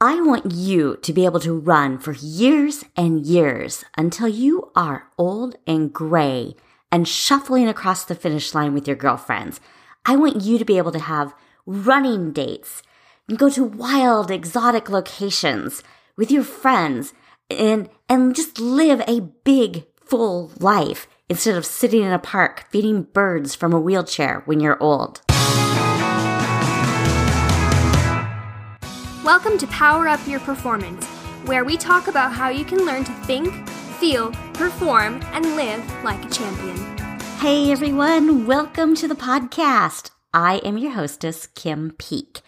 I want you to be able to run for years and years until you are old and gray and shuffling across the finish line with your girlfriends. I want you to be able to have running dates and go to wild, exotic locations with your friends and, and just live a big, full life instead of sitting in a park feeding birds from a wheelchair when you're old. Welcome to Power Up Your Performance, where we talk about how you can learn to think, feel, perform, and live like a champion. Hey everyone, welcome to the podcast. I am your hostess, Kim Peek.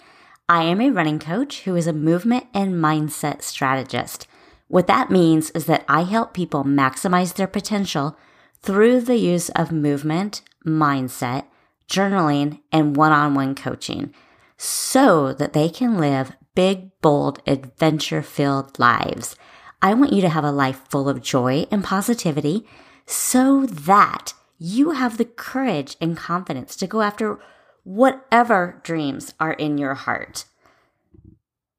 I am a running coach who is a movement and mindset strategist. What that means is that I help people maximize their potential through the use of movement, mindset, journaling, and one on one coaching so that they can live big, bold, adventure filled lives. I want you to have a life full of joy and positivity so that you have the courage and confidence to go after whatever dreams are in your heart.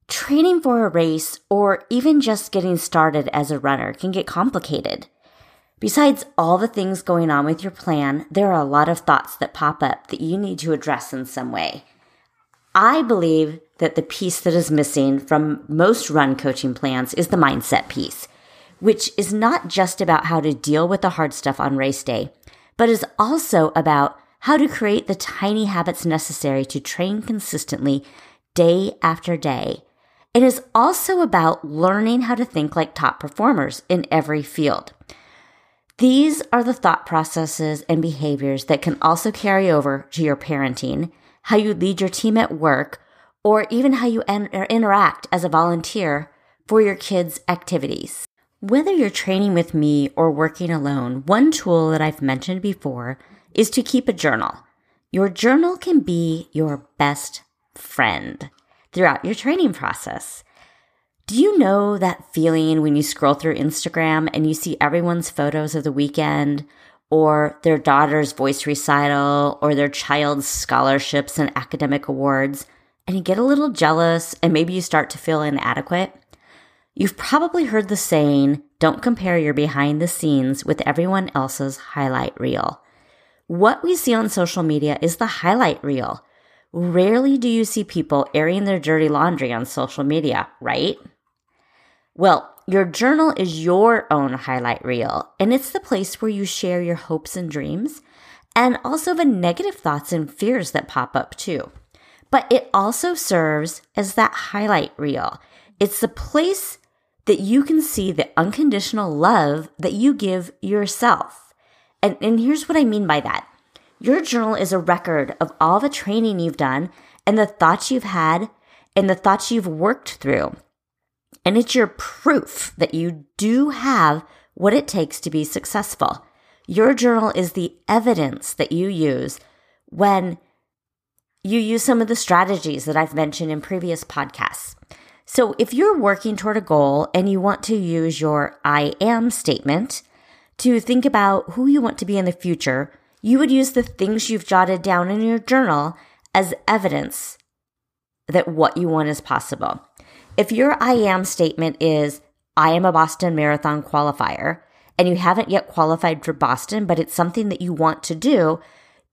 Training for a race or even just getting started as a runner can get complicated. Besides all the things going on with your plan, there are a lot of thoughts that pop up that you need to address in some way. I believe that the piece that is missing from most run coaching plans is the mindset piece, which is not just about how to deal with the hard stuff on race day, but is also about how to create the tiny habits necessary to train consistently day after day. It is also about learning how to think like top performers in every field. These are the thought processes and behaviors that can also carry over to your parenting how you lead your team at work, or even how you en- er, interact as a volunteer for your kids' activities. Whether you're training with me or working alone, one tool that I've mentioned before is to keep a journal. Your journal can be your best friend throughout your training process. Do you know that feeling when you scroll through Instagram and you see everyone's photos of the weekend or their daughter's voice recital or their child's scholarships and academic awards, and you get a little jealous and maybe you start to feel inadequate, you've probably heard the saying, don't compare your behind the scenes with everyone else's highlight reel. What we see on social media is the highlight reel. Rarely do you see people airing their dirty laundry on social media, right? Well, your journal is your own highlight reel, and it's the place where you share your hopes and dreams and also the negative thoughts and fears that pop up too. But it also serves as that highlight reel. It's the place that you can see the unconditional love that you give yourself. And, and here's what I mean by that. Your journal is a record of all the training you've done and the thoughts you've had and the thoughts you've worked through. And it's your proof that you do have what it takes to be successful. Your journal is the evidence that you use when you use some of the strategies that I've mentioned in previous podcasts. So if you're working toward a goal and you want to use your I am statement to think about who you want to be in the future, you would use the things you've jotted down in your journal as evidence that what you want is possible. If your I am statement is, I am a Boston Marathon qualifier, and you haven't yet qualified for Boston, but it's something that you want to do,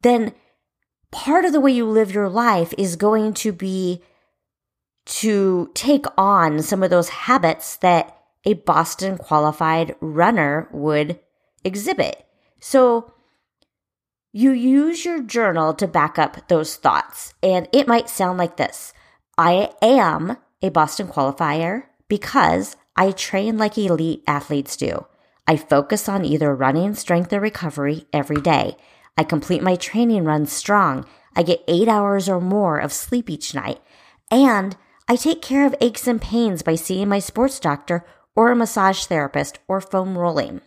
then part of the way you live your life is going to be to take on some of those habits that a Boston qualified runner would exhibit. So you use your journal to back up those thoughts. And it might sound like this I am a Boston qualifier because I train like elite athletes do. I focus on either running, strength, or recovery every day. I complete my training runs strong. I get eight hours or more of sleep each night. And I take care of aches and pains by seeing my sports doctor or a massage therapist or foam rolling.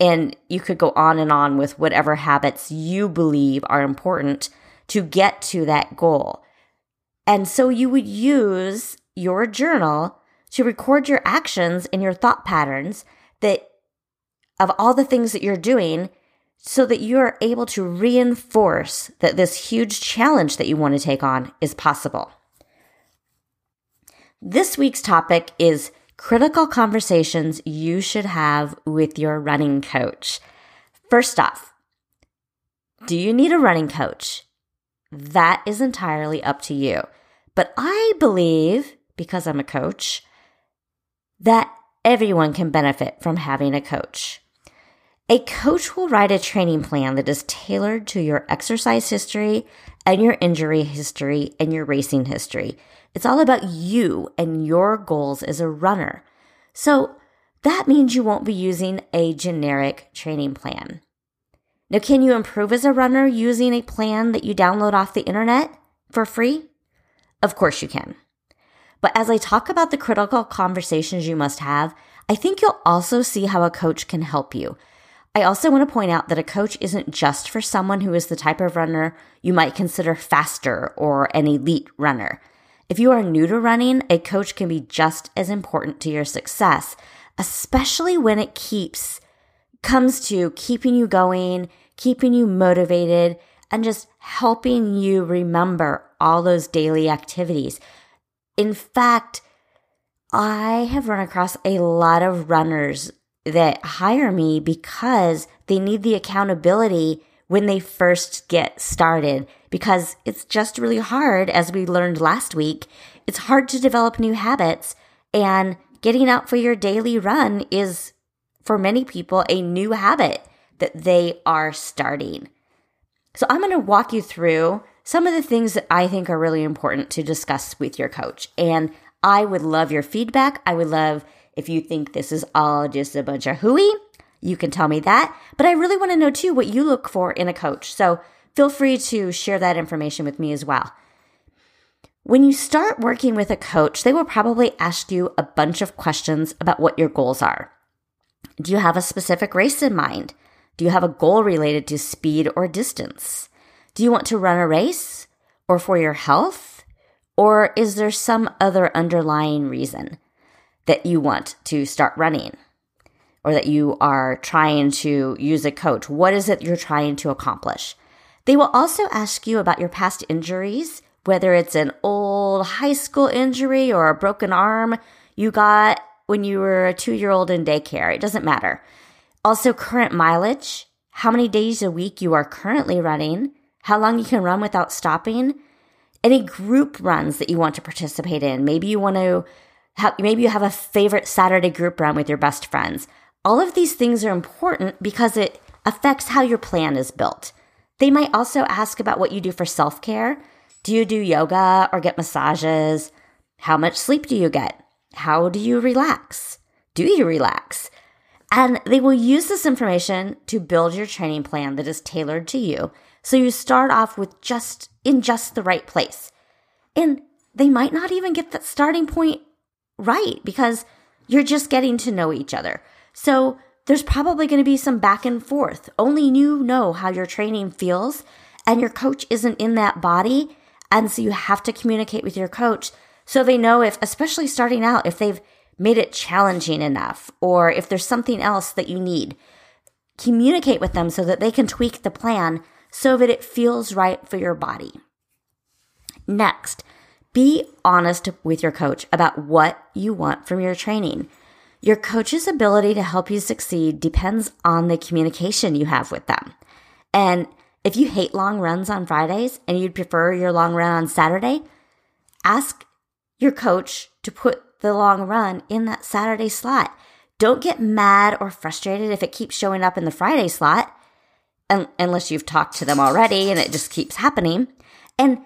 And you could go on and on with whatever habits you believe are important to get to that goal. And so you would use your journal to record your actions and your thought patterns that of all the things that you're doing so that you are able to reinforce that this huge challenge that you want to take on is possible. This week's topic is critical conversations you should have with your running coach. First off, do you need a running coach? That is entirely up to you. But I believe, because I'm a coach, that everyone can benefit from having a coach. A coach will write a training plan that is tailored to your exercise history and your injury history and your racing history. It's all about you and your goals as a runner. So that means you won't be using a generic training plan. Now, can you improve as a runner using a plan that you download off the internet for free? Of course you can. But as I talk about the critical conversations you must have, I think you'll also see how a coach can help you. I also want to point out that a coach isn't just for someone who is the type of runner you might consider faster or an elite runner. If you are new to running, a coach can be just as important to your success, especially when it keeps comes to keeping you going, keeping you motivated, and just helping you remember all those daily activities. In fact, I have run across a lot of runners that hire me because they need the accountability when they first get started because it's just really hard as we learned last week. It's hard to develop new habits and getting out for your daily run is for many people a new habit that they are starting. So I'm going to walk you through some of the things that I think are really important to discuss with your coach. And I would love your feedback. I would love if you think this is all just a bunch of hooey, you can tell me that. But I really want to know too what you look for in a coach. So feel free to share that information with me as well. When you start working with a coach, they will probably ask you a bunch of questions about what your goals are. Do you have a specific race in mind? Do you have a goal related to speed or distance? Do you want to run a race or for your health? Or is there some other underlying reason that you want to start running or that you are trying to use a coach? What is it you're trying to accomplish? They will also ask you about your past injuries, whether it's an old high school injury or a broken arm you got when you were a two year old in daycare. It doesn't matter. Also, current mileage, how many days a week you are currently running, how long you can run without stopping, any group runs that you want to participate in. Maybe you want to maybe you have a favorite Saturday group run with your best friends. All of these things are important because it affects how your plan is built. They might also ask about what you do for self care. Do you do yoga or get massages? How much sleep do you get? How do you relax? Do you relax? And they will use this information to build your training plan that is tailored to you so you start off with just in just the right place. And they might not even get that starting point right because you're just getting to know each other. So there's probably going to be some back and forth. Only you know how your training feels and your coach isn't in that body. And so you have to communicate with your coach so they know if, especially starting out, if they've made it challenging enough or if there's something else that you need. Communicate with them so that they can tweak the plan so that it feels right for your body. Next, be honest with your coach about what you want from your training. Your coach's ability to help you succeed depends on the communication you have with them. And if you hate long runs on Fridays and you'd prefer your long run on Saturday, ask your coach to put the long run in that Saturday slot. Don't get mad or frustrated if it keeps showing up in the Friday slot unless you've talked to them already and it just keeps happening. And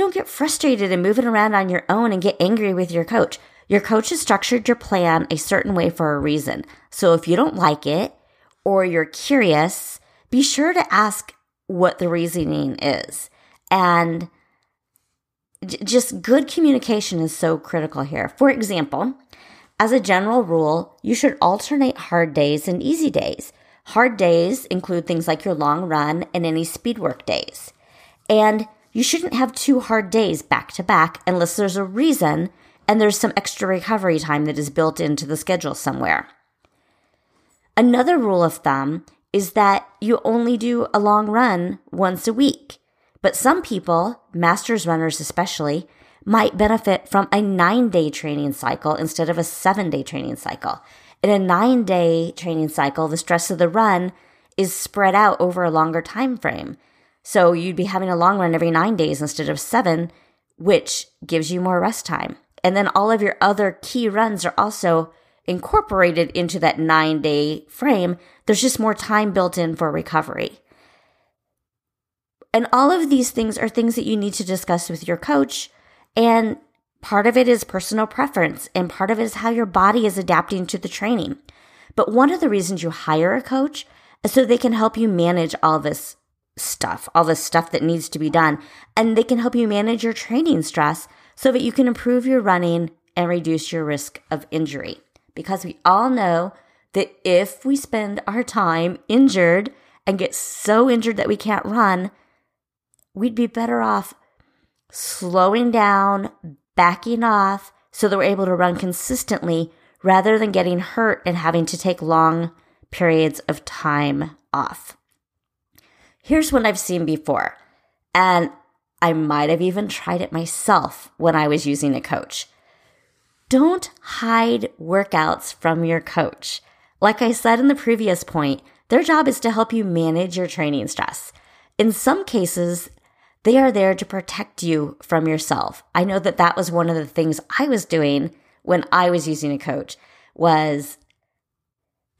don't get frustrated and move it around on your own and get angry with your coach. Your coach has structured your plan a certain way for a reason. So if you don't like it or you're curious, be sure to ask what the reasoning is. And just good communication is so critical here. For example, as a general rule, you should alternate hard days and easy days. Hard days include things like your long run and any speed work days. And you shouldn't have two hard days back to back unless there's a reason and there's some extra recovery time that is built into the schedule somewhere. Another rule of thumb is that you only do a long run once a week. But some people, masters runners especially, might benefit from a nine day training cycle instead of a seven day training cycle. In a nine day training cycle, the stress of the run is spread out over a longer time frame. So you'd be having a long run every nine days instead of seven, which gives you more rest time. And then all of your other key runs are also incorporated into that nine day frame. There's just more time built in for recovery. And all of these things are things that you need to discuss with your coach. And part of it is personal preference, and part of it is how your body is adapting to the training. But one of the reasons you hire a coach is so they can help you manage all this stuff, all the stuff that needs to be done. And they can help you manage your training stress so that you can improve your running and reduce your risk of injury. Because we all know that if we spend our time injured and get so injured that we can't run, we'd be better off slowing down, backing off so that we're able to run consistently rather than getting hurt and having to take long periods of time off. Here's what I've seen before, and I might have even tried it myself when I was using a coach. Don't hide workouts from your coach. Like I said in the previous point, their job is to help you manage your training stress. In some cases, they are there to protect you from yourself. I know that that was one of the things I was doing when I was using a coach was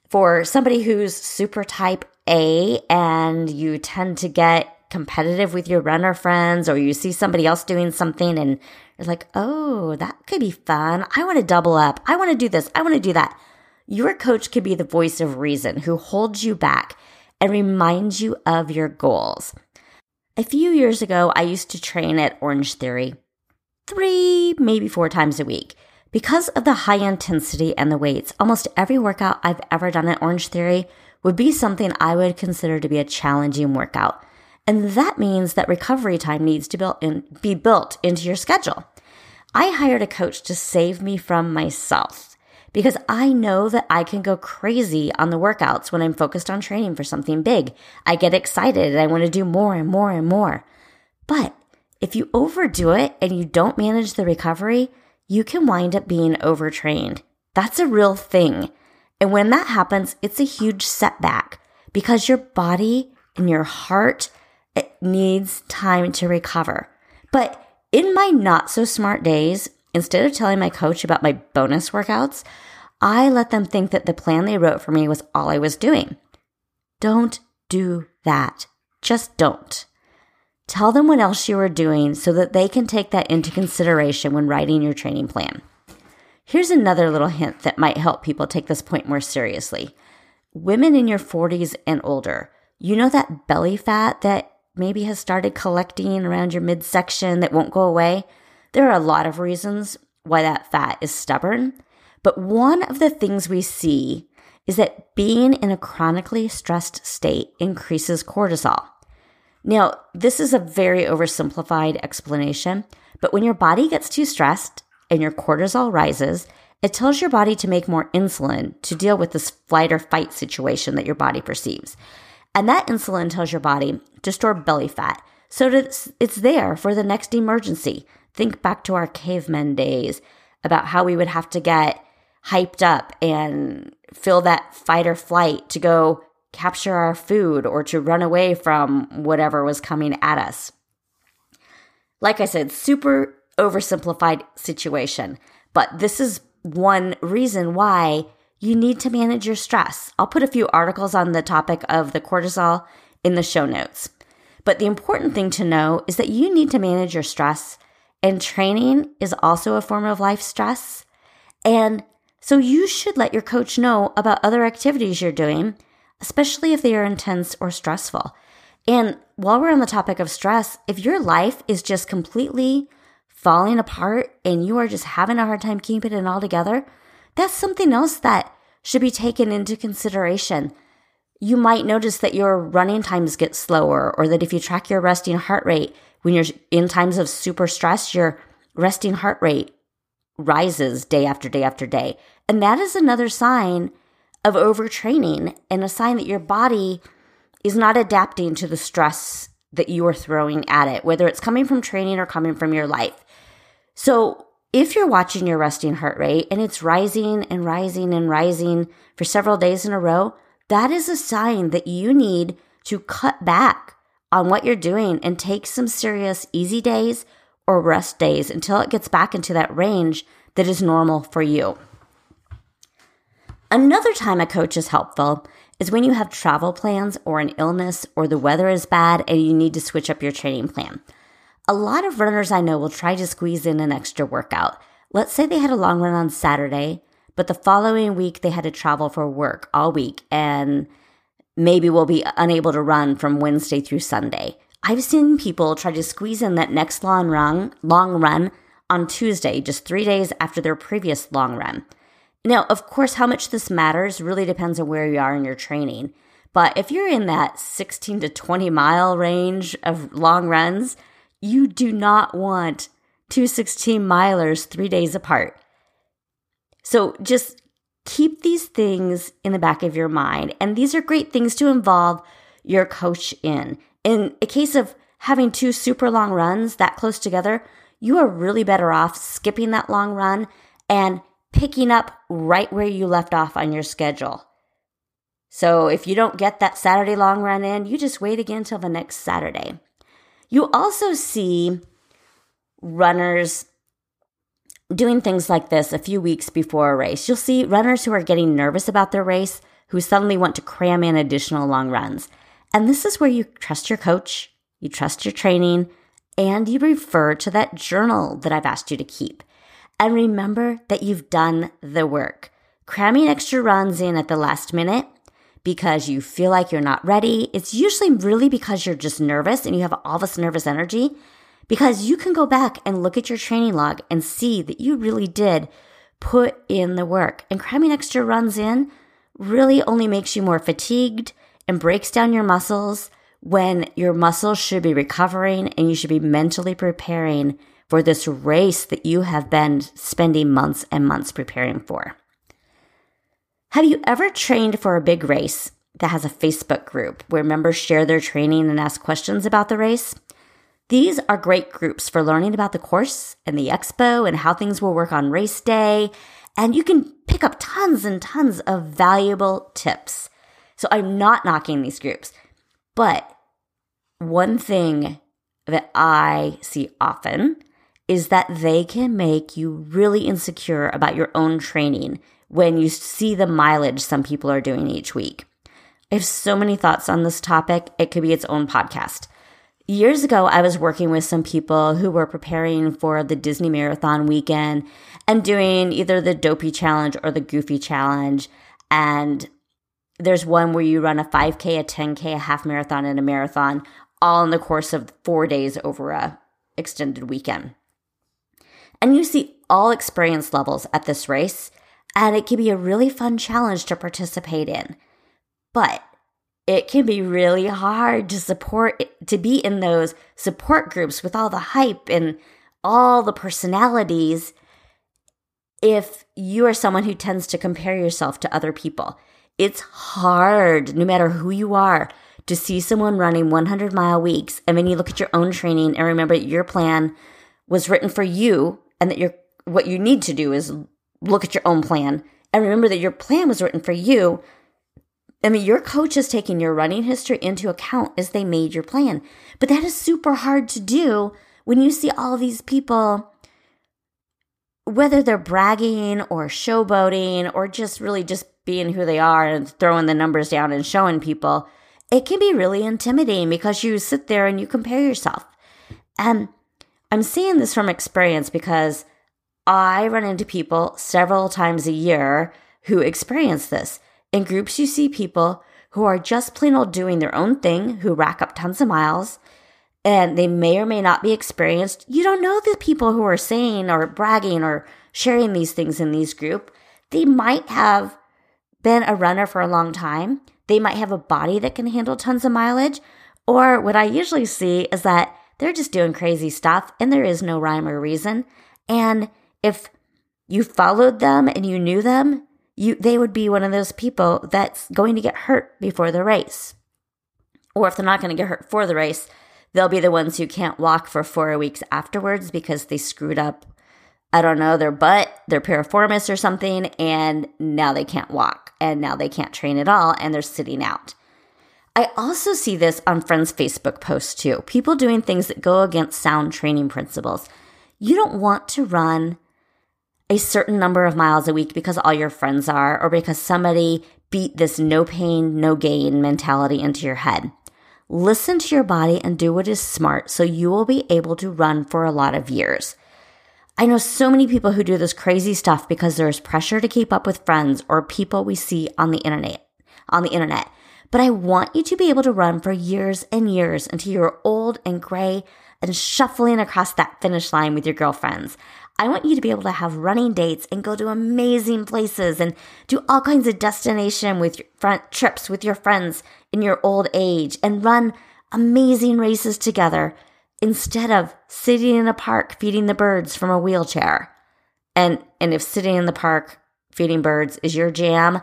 for somebody who's super type A and you tend to get competitive with your runner friends or you see somebody else doing something and you're like, "Oh, that could be fun. I want to double up. I want to do this. I want to do that." Your coach could be the voice of reason who holds you back and reminds you of your goals. A few years ago, I used to train at Orange Theory three, maybe four times a week. Because of the high intensity and the weights, almost every workout I've ever done at Orange Theory would be something I would consider to be a challenging workout. And that means that recovery time needs to in, be built into your schedule. I hired a coach to save me from myself because I know that I can go crazy on the workouts when I'm focused on training for something big. I get excited and I want to do more and more and more. But if you overdo it and you don't manage the recovery, you can wind up being overtrained. That's a real thing. And when that happens, it's a huge setback because your body and your heart it needs time to recover. But in my not so smart days, Instead of telling my coach about my bonus workouts, I let them think that the plan they wrote for me was all I was doing. Don't do that. Just don't. Tell them what else you are doing so that they can take that into consideration when writing your training plan. Here's another little hint that might help people take this point more seriously. Women in your 40s and older, you know that belly fat that maybe has started collecting around your midsection that won't go away? There are a lot of reasons why that fat is stubborn, but one of the things we see is that being in a chronically stressed state increases cortisol. Now, this is a very oversimplified explanation, but when your body gets too stressed and your cortisol rises, it tells your body to make more insulin to deal with this flight or fight situation that your body perceives. And that insulin tells your body to store belly fat so that it's, there for the next emergency. Think back to our cavemen days about how we would have to get hyped up and feel that fight or flight to go capture our food or to run away from whatever was coming at us. Like I said, super oversimplified situation, but this is one reason why you need to manage your stress. I'll put a few articles on the topic of the cortisol in the show notes. But the important thing to know is that you need to manage your stress and training is also a form of life stress. And so you should let your coach know about other activities you're doing, especially if they are intense or stressful. And while we're on the topic of stress, if your life is just completely falling apart and you are just having a hard time keeping it all together, that's something else that should be taken into consideration. You might notice that your running times get slower, or that if you track your resting heart rate, when you're in times of super stress, your resting heart rate rises day after day after day. And that is another sign of overtraining and a sign that your body is not adapting to the stress that you are throwing at it, whether it's coming from training or coming from your life. So if you're watching your resting heart rate and it's rising and rising and rising for several days in a row, that is a sign that you need to cut back on what you're doing and take some serious easy days or rest days until it gets back into that range that is normal for you. Another time a coach is helpful is when you have travel plans or an illness or the weather is bad and you need to switch up your training plan. A lot of runners I know will try to squeeze in an extra workout. Let's say they had a long run on Saturday, but the following week they had to travel for work all week and maybe will be unable to run from Wednesday through Sunday. I've seen people try to squeeze in that next long run, long run on Tuesday, just three days after their previous long run. Now, of course, how much this matters really depends on where you are in your training. But if you're in that 16 to 20 mile range of long runs, you do not want two 16 milers three days apart. So just keep these things in the back of your mind. And these are great things to involve your coach in. In a case of having two super long runs that close together, you are really better off skipping that long run and picking up right where you left off on your schedule. So if you don't get that Saturday long run in, you just wait again until the next Saturday. You also see runners doing things like this a few weeks before a race. You'll see runners who are getting nervous about their race who suddenly want to cram in additional long runs. And this is where you trust your coach, you trust your training, and you refer to that journal that I've asked you to keep. And remember that you've done the work. Cramming extra runs in at the last minute because you feel like you're not ready, it's usually really because you're just nervous and you have all this nervous energy because you can go back and look at your training log and see that you really did put in the work. And cramming extra runs in really only makes you more fatigued and breaks down your muscles when your muscles should be recovering and you should be mentally preparing for this race that you have been spending months and months preparing for. Have you ever trained for a big race that has a Facebook group where members share their training and ask questions about the race? These are great groups for learning about the course and the expo and how things will work on race day. And you can pick up tons and tons of valuable tips. So I'm not knocking these groups. But one thing that I see often is that they can make you really insecure about your own training when you see the mileage some people are doing each week. I have so many thoughts on this topic, it could be its own podcast. Years ago, I was working with some people who were preparing for the Disney Marathon weekend and doing either the Dopey Challenge or the Goofy Challenge. And there's one where you run a 5K, a 10K, a half marathon, and a marathon all in the course of four days over a extended weekend. And you see all experience levels at this race, and it can be a really fun challenge to participate in. But it can be really hard to support to be in those support groups with all the hype and all the personalities if you are someone who tends to compare yourself to other people. It's hard, no matter who you are, to see someone running 100 mile weeks and then you look at your own training and remember that your plan was written for you and that your what you need to do is look at your own plan and remember that your plan was written for you I mean, your coach is taking your running history into account as they made your plan. But that is super hard to do when you see all these people, whether they're bragging or showboating or just really just being who they are and throwing the numbers down and showing people. It can be really intimidating because you sit there and you compare yourself. And I'm seeing this from experience because I run into people several times a year who experience this in groups, you see people who are just plain old doing their own thing, who rack up tons of miles, and they may or may not be experienced. You don't know the people who are saying or bragging or sharing these things in these group. They might have been a runner for a long time. They might have a body that can handle tons of mileage. Or what I usually see is that they're just doing crazy stuff and there is no rhyme or reason. And if you followed them and you knew them, you they would be one of those people that's going to get hurt before the race. Or if they're not going to get hurt for the race, they'll be the ones who can't walk for 4 weeks afterwards because they screwed up I don't know, their butt, their piriformis or something, and now they can't walk and now they can't train at all and they're sitting out. I also see this on friends' Facebook posts too. People doing things that go against sound training principles. You don't want to run a certain number of miles a week because all your friends are or because somebody beat this no pain, no gain mentality into your head. Listen to your body and do what is smart so you will be able to run for a lot of years. I know so many people who do this crazy stuff because there's pressure to keep up with friends or people we see on the internet, on the internet. But I want you to be able to run for years and years until you're old and gray and shuffling across that finish line with your girlfriends. I want you to be able to have running dates and go to amazing places and do all kinds of destination with your front trips with your friends in your old age and run amazing races together instead of sitting in a park feeding the birds from a wheelchair. And and if sitting in the park feeding birds is your jam,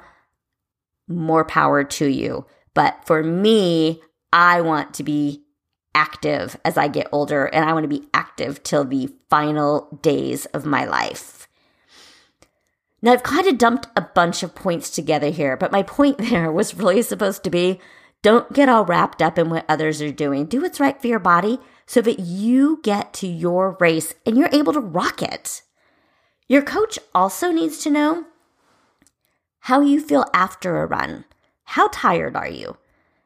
more power to you. But for me, I want to be active as I get older and I want to be active till the final days of my life. Now, I've kind of dumped a bunch of points together here, but my point there was really supposed to be don't get all wrapped up in what others are doing. Do what's right for your body so that you get to your race and you're able to rock it. Your coach also needs to know how you feel after a run. How tired are you?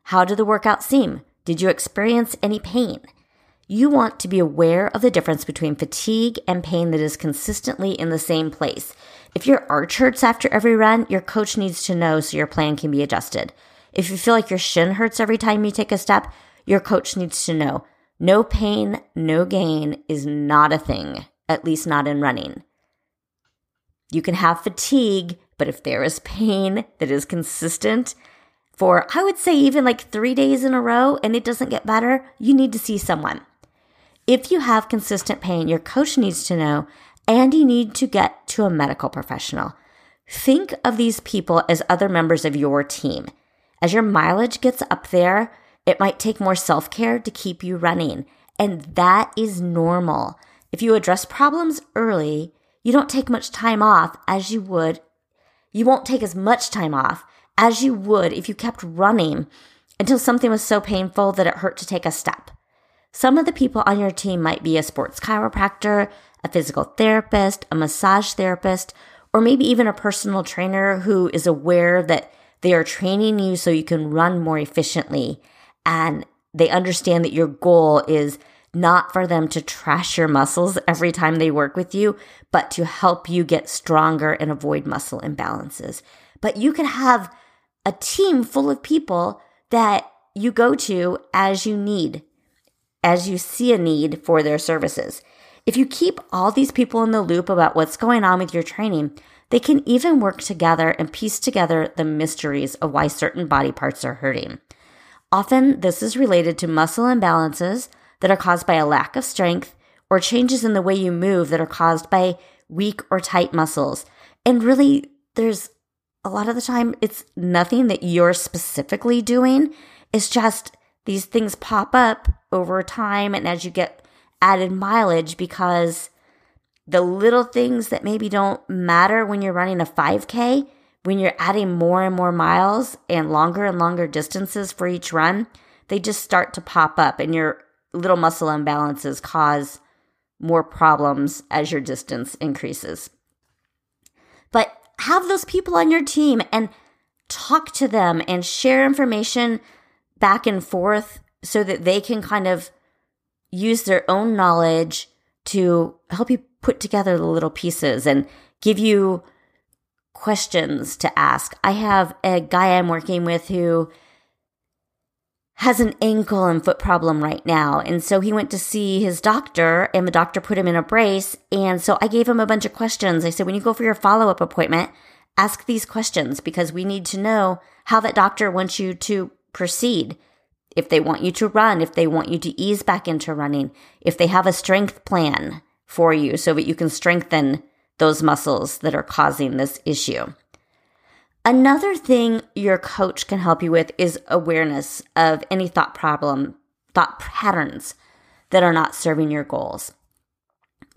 How did the workout seem? Did you experience any pain? You want to be aware of the difference between fatigue and pain that is consistently in the same place. If your arch hurts after every run, your coach needs to know so your plan can be adjusted. If you feel like your shin hurts every time you take a step, your coach needs to know no pain, no gain is not a thing, at least not in running. You can have fatigue, but if there is pain that is consistent, for I would say even like three days in a row and it doesn't get better, you need to see someone. If you have consistent pain, your coach needs to know and you need to get to a medical professional. Think of these people as other members of your team. As your mileage gets up there, it might take more self care to keep you running. And that is normal. If you address problems early, you don't take much time off as you would. You won't take as much time off as you would if you kept running until something was so painful that it hurt to take a step. Some of the people on your team might be a sports chiropractor, a physical therapist, a massage therapist, or maybe even a personal trainer who is aware that they are training you so you can run more efficiently. And they understand that your goal is not for them to trash your muscles every time they work with you, but to help you get stronger and avoid muscle imbalances. But you can have a team full of people that you go to as you need, as you see a need for their services. If you keep all these people in the loop about what's going on with your training, they can even work together and piece together the mysteries of why certain body parts are hurting. Often, this is related to muscle imbalances that are caused by a lack of strength or changes in the way you move that are caused by weak or tight muscles. And really, there's a lot of the time it's nothing that you're specifically doing. It's just these things pop up over time and as you get added mileage because the little things that maybe don't matter when you're running a 5K, when you're adding more and more miles and longer and longer distances for each run, they just start to pop up and your little muscle imbalances cause more problems as your distance increases. But have those people on your team and talk to them and share information back and forth so that they can kind of use their own knowledge to help you put together the little pieces and give you questions to ask. I have a guy I'm working with who has an ankle and foot problem right now. And so he went to see his doctor and the doctor put him in a brace. And so I gave him a bunch of questions. I said, when you go for your follow up appointment, ask these questions because we need to know how that doctor wants you to proceed. If they want you to run, if they want you to ease back into running, if they have a strength plan for you so that you can strengthen those muscles that are causing this issue. Another thing your coach can help you with is awareness of any thought problem, thought patterns that are not serving your goals.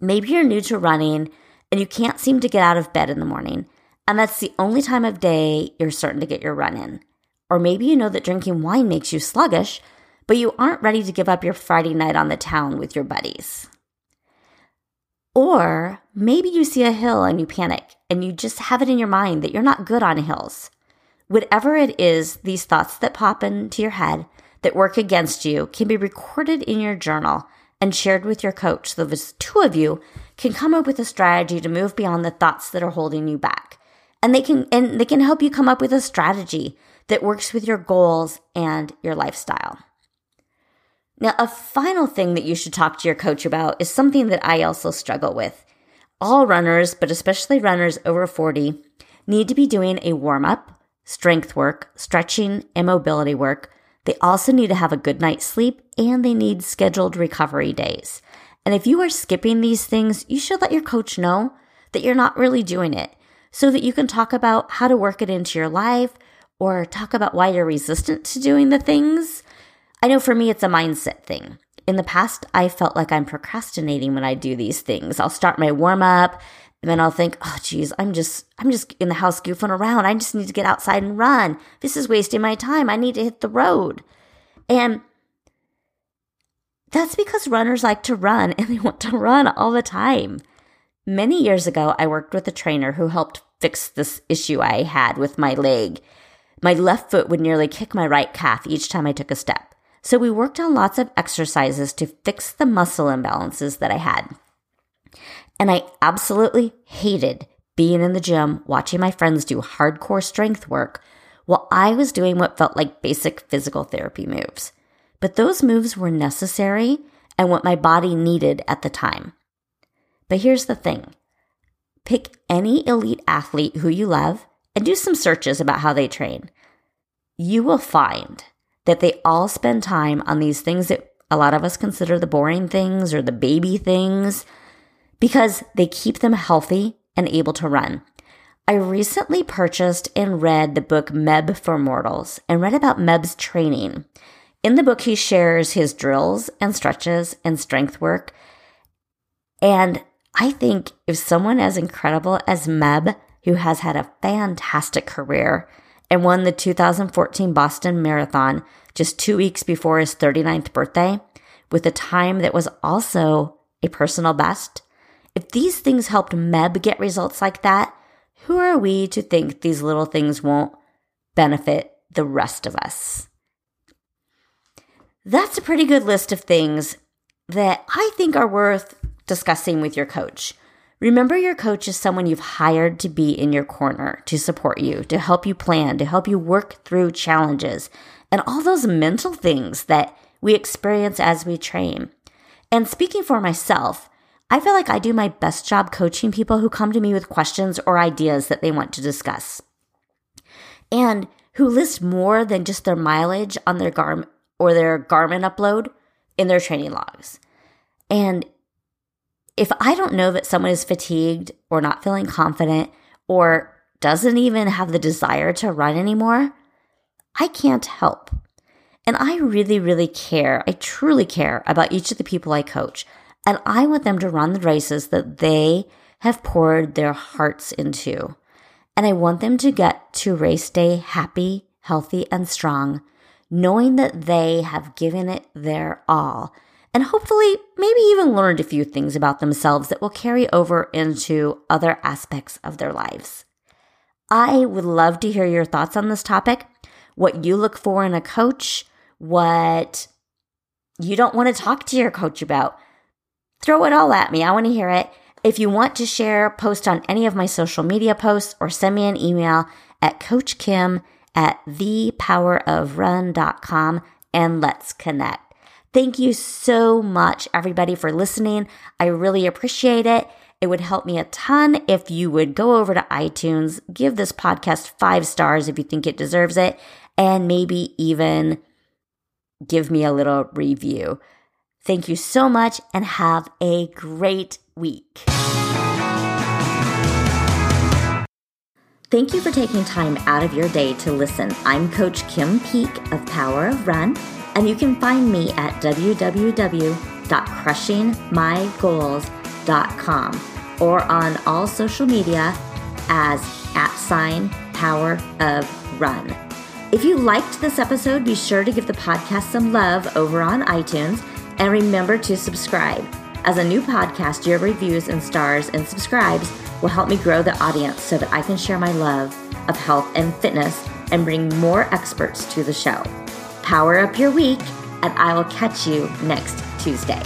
Maybe you're new to running and you can't seem to get out of bed in the morning, and that's the only time of day you're starting to get your run in. Or maybe you know that drinking wine makes you sluggish, but you aren't ready to give up your Friday night on the town with your buddies. Or maybe you see a hill and you panic and you just have it in your mind that you're not good on hills. Whatever it is, these thoughts that pop into your head that work against you can be recorded in your journal and shared with your coach so the two of you can come up with a strategy to move beyond the thoughts that are holding you back. And they can and they can help you come up with a strategy that works with your goals and your lifestyle. Now, a final thing that you should talk to your coach about is something that I also struggle with. All runners, but especially runners over 40, need to be doing a warm up, strength work, stretching, and mobility work. They also need to have a good night's sleep and they need scheduled recovery days. And if you are skipping these things, you should let your coach know that you're not really doing it so that you can talk about how to work it into your life or talk about why you're resistant to doing the things I know for me, it's a mindset thing. In the past, I felt like I'm procrastinating when I do these things. I'll start my warm up, and then I'll think, oh, geez, I'm just, I'm just in the house goofing around. I just need to get outside and run. This is wasting my time. I need to hit the road. And that's because runners like to run and they want to run all the time. Many years ago, I worked with a trainer who helped fix this issue I had with my leg. My left foot would nearly kick my right calf each time I took a step. So we worked on lots of exercises to fix the muscle imbalances that I had. And I absolutely hated being in the gym watching my friends do hardcore strength work while I was doing what felt like basic physical therapy moves. But those moves were necessary and what my body needed at the time. But here's the thing pick any elite athlete who you love and do some searches about how they train. You will find that they all spend time on these things that a lot of us consider the boring things or the baby things because they keep them healthy and able to run. I recently purchased and read the book Meb for Mortals and read about Meb's training. In the book, he shares his drills and stretches and strength work. And I think if someone as incredible as Meb, who has had a fantastic career, and won the 2014 Boston Marathon just two weeks before his 39th birthday with a time that was also a personal best. If these things helped Meb get results like that, who are we to think these little things won't benefit the rest of us? That's a pretty good list of things that I think are worth discussing with your coach. Remember, your coach is someone you've hired to be in your corner, to support you, to help you plan, to help you work through challenges, and all those mental things that we experience as we train. And speaking for myself, I feel like I do my best job coaching people who come to me with questions or ideas that they want to discuss. And who list more than just their mileage on their Garmin or their Garmin upload in their training logs. And if I don't know that someone is fatigued or not feeling confident or doesn't even have the desire to run anymore, I can't help. And I really, really care. I truly care about each of the people I coach. And I want them to run the races that they have poured their hearts into. And I want them to get to race day happy, healthy, and strong, knowing that they have given it their all and hopefully maybe even learned a few things about themselves that will carry over into other aspects of their lives. I would love to hear your thoughts on this topic, what you look for in a coach, what you don't want to talk to your coach about. Throw it all at me. I want to hear it. If you want to share, post on any of my social media posts or send me an email at Coach Kim at thepowerofrun.com and let's connect. Thank you so much, everybody, for listening. I really appreciate it. It would help me a ton if you would go over to iTunes, give this podcast five stars if you think it deserves it, and maybe even give me a little review. Thank you so much and have a great week. Thank you for taking time out of your day to listen. I'm Coach Kim Peek of Power of Run and you can find me at www.crushingmygoals.com or on all social media as at sign power of run. If you liked this episode, be sure to give the podcast some love over on iTunes and remember to subscribe. As a new podcast, your reviews and stars and subscribes will help me grow the audience so that I can share my love of health and fitness and bring more experts to the show. Power up your week, and I will catch you next Tuesday.